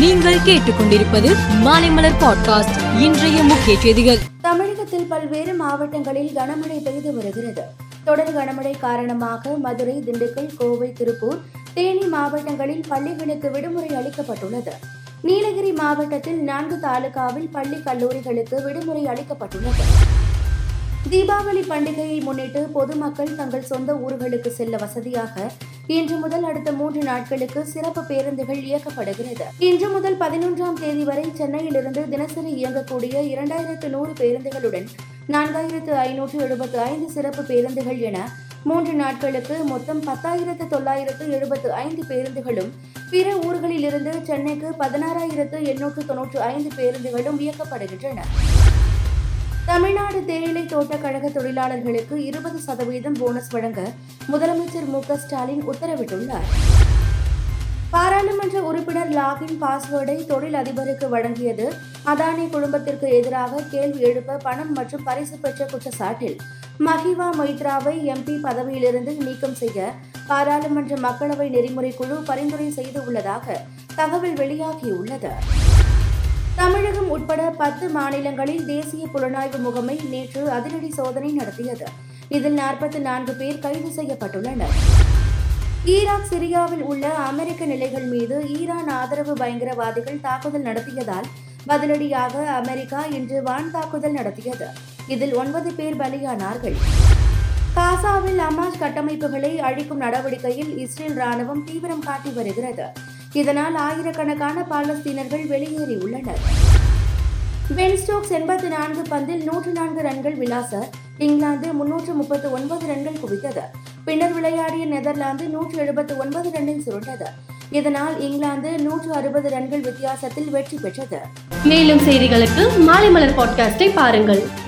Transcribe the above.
நீங்கள் கேட்டுக்கொண்டிருப்பது மாலைமலர் பாட்காஸ்ட். இன்றைய முக்கிய செய்திகள். தமிழகத்தில் பல்வேறு மாவட்டங்களில் கனமழை பெய்து வருகிறது. தொடர் கனமழை காரணமாக மதுரை திண்டுக்கல் கோவை திருப்பூர் தேனி மாவட்டங்களில் பள்ளிகளுக்கு விடுமுறை அளிக்கப்பட்டுள்ளது. நீலகிரி மாவட்டத்தில் நான்கு தாலுகாவில் பள்ளி கல்லூரிகளுக்கு விடுமுறை அளிக்கப்பட்டுள்ளது. தீபாவளி பண்டிகையை முன்னிட்டு பொதுமக்கள் தங்கள் சொந்த ஊர்களுக்கு செல்ல வசதியாக இன்று முதல் அடுத்த மூன்று நாட்களுக்கு சிறப்பு பேருந்துகள் இயக்கப்படுகிறது. இன்று முதல் பதினொன்றாம் தேதி வரை சென்னையிலிருந்து தினசரி இயங்கக்கூடிய இரண்டாயிரத்து நூறு பேருந்துகளுடன் நான்காயிரத்து ஐநூற்று எழுபத்து ஐந்து சிறப்பு பேருந்துகள் என மூன்று நாட்களுக்கு மொத்தம் பத்தாயிரத்து தொள்ளாயிரத்து எழுபத்து ஐந்து பேருந்துகளும் பிற ஊர்களிலிருந்து சென்னைக்கு பதினாறாயிரத்து எண்ணூற்று தொன்னூற்று ஐந்து பேருந்துகளும் இயக்கப்படுகின்றன. தமிழ்நாடு தேயிலை தோட்டக் கழக தொழிலாளர்களுக்கு இருபது சதவீதம் போனஸ் வழங்க முதலமைச்சர் மு க ஸ்டாலின் உத்தரவிட்டுள்ளார். பாராளுமன்ற உறுப்பினர் லாகின் பாஸ்வேர்டை தொழில் அதிபருக்கு வழங்கியது அதானி குடும்பத்திற்கு எதிராக கேள்வி எழுப்ப பணம் மற்றும் பரிசு பெற்ற குற்றச்சாட்டில் மஹிவா மைத்ராவை எம்பி பதவியிலிருந்து நீக்கம் செய்ய பாராளுமன்ற மக்களவை நெறிமுறை குழு பரிந்துரை செய்துள்ளதாக தகவல் வெளியாகியுள்ளது. தமிழகம் உட்பட பத்து மாநிலங்களில் தேசிய புலனாய்வு முகமை நேற்று அதிரடி சோதனை நடத்தியது. இதில் நாற்பத்தி நான்கு பேர் கைது செய்யப்பட்டுள்ளனர். ஈராக் சிரியாவில் உள்ள அமெரிக்க நிலைகள் மீது ஈரான் ஆதரவு பயங்கரவாதிகள் தாக்குதல் நடத்தியதால் பதிலடியாக அமெரிக்கா இன்று வான் தாக்குதல் நடத்தியது. இதில் ஒன்பது பேர் பலியானார்கள். காசாவில் அமாஸ் கட்டமைப்புகளை அழிக்கும் நடவடிக்கையில் இஸ்ரேல் ராணுவம் தீவிரம் காட்டி வருகிறது. இதனால் ஆயிரக்கணக்கான பாலஸ்தீனர்கள் வெளியேறியுள்ளனர் பென் ஸ்டோக்ஸ் எண்பத்தி நான்கு பந்தில் நூற்று நான்கு ரன்கள் விளாச இங்கிலாந்து முன்னூற்று முப்பத்து ஒன்பது ரன்கள் குவித்தது. பின்னர் விளையாடிய நெதர்லாந்து நூற்று எழுபத்து ஒன்பது ரன்னில் சுருண்டது. இதனால் இங்கிலாந்து நூற்று அறுபது ரன்கள் வித்தியாசத்தில் வெற்றி பெற்றது. மேலும் செய்திகளுக்கு மாலை மலர் பாட்காஸ்டை பாருங்கள்.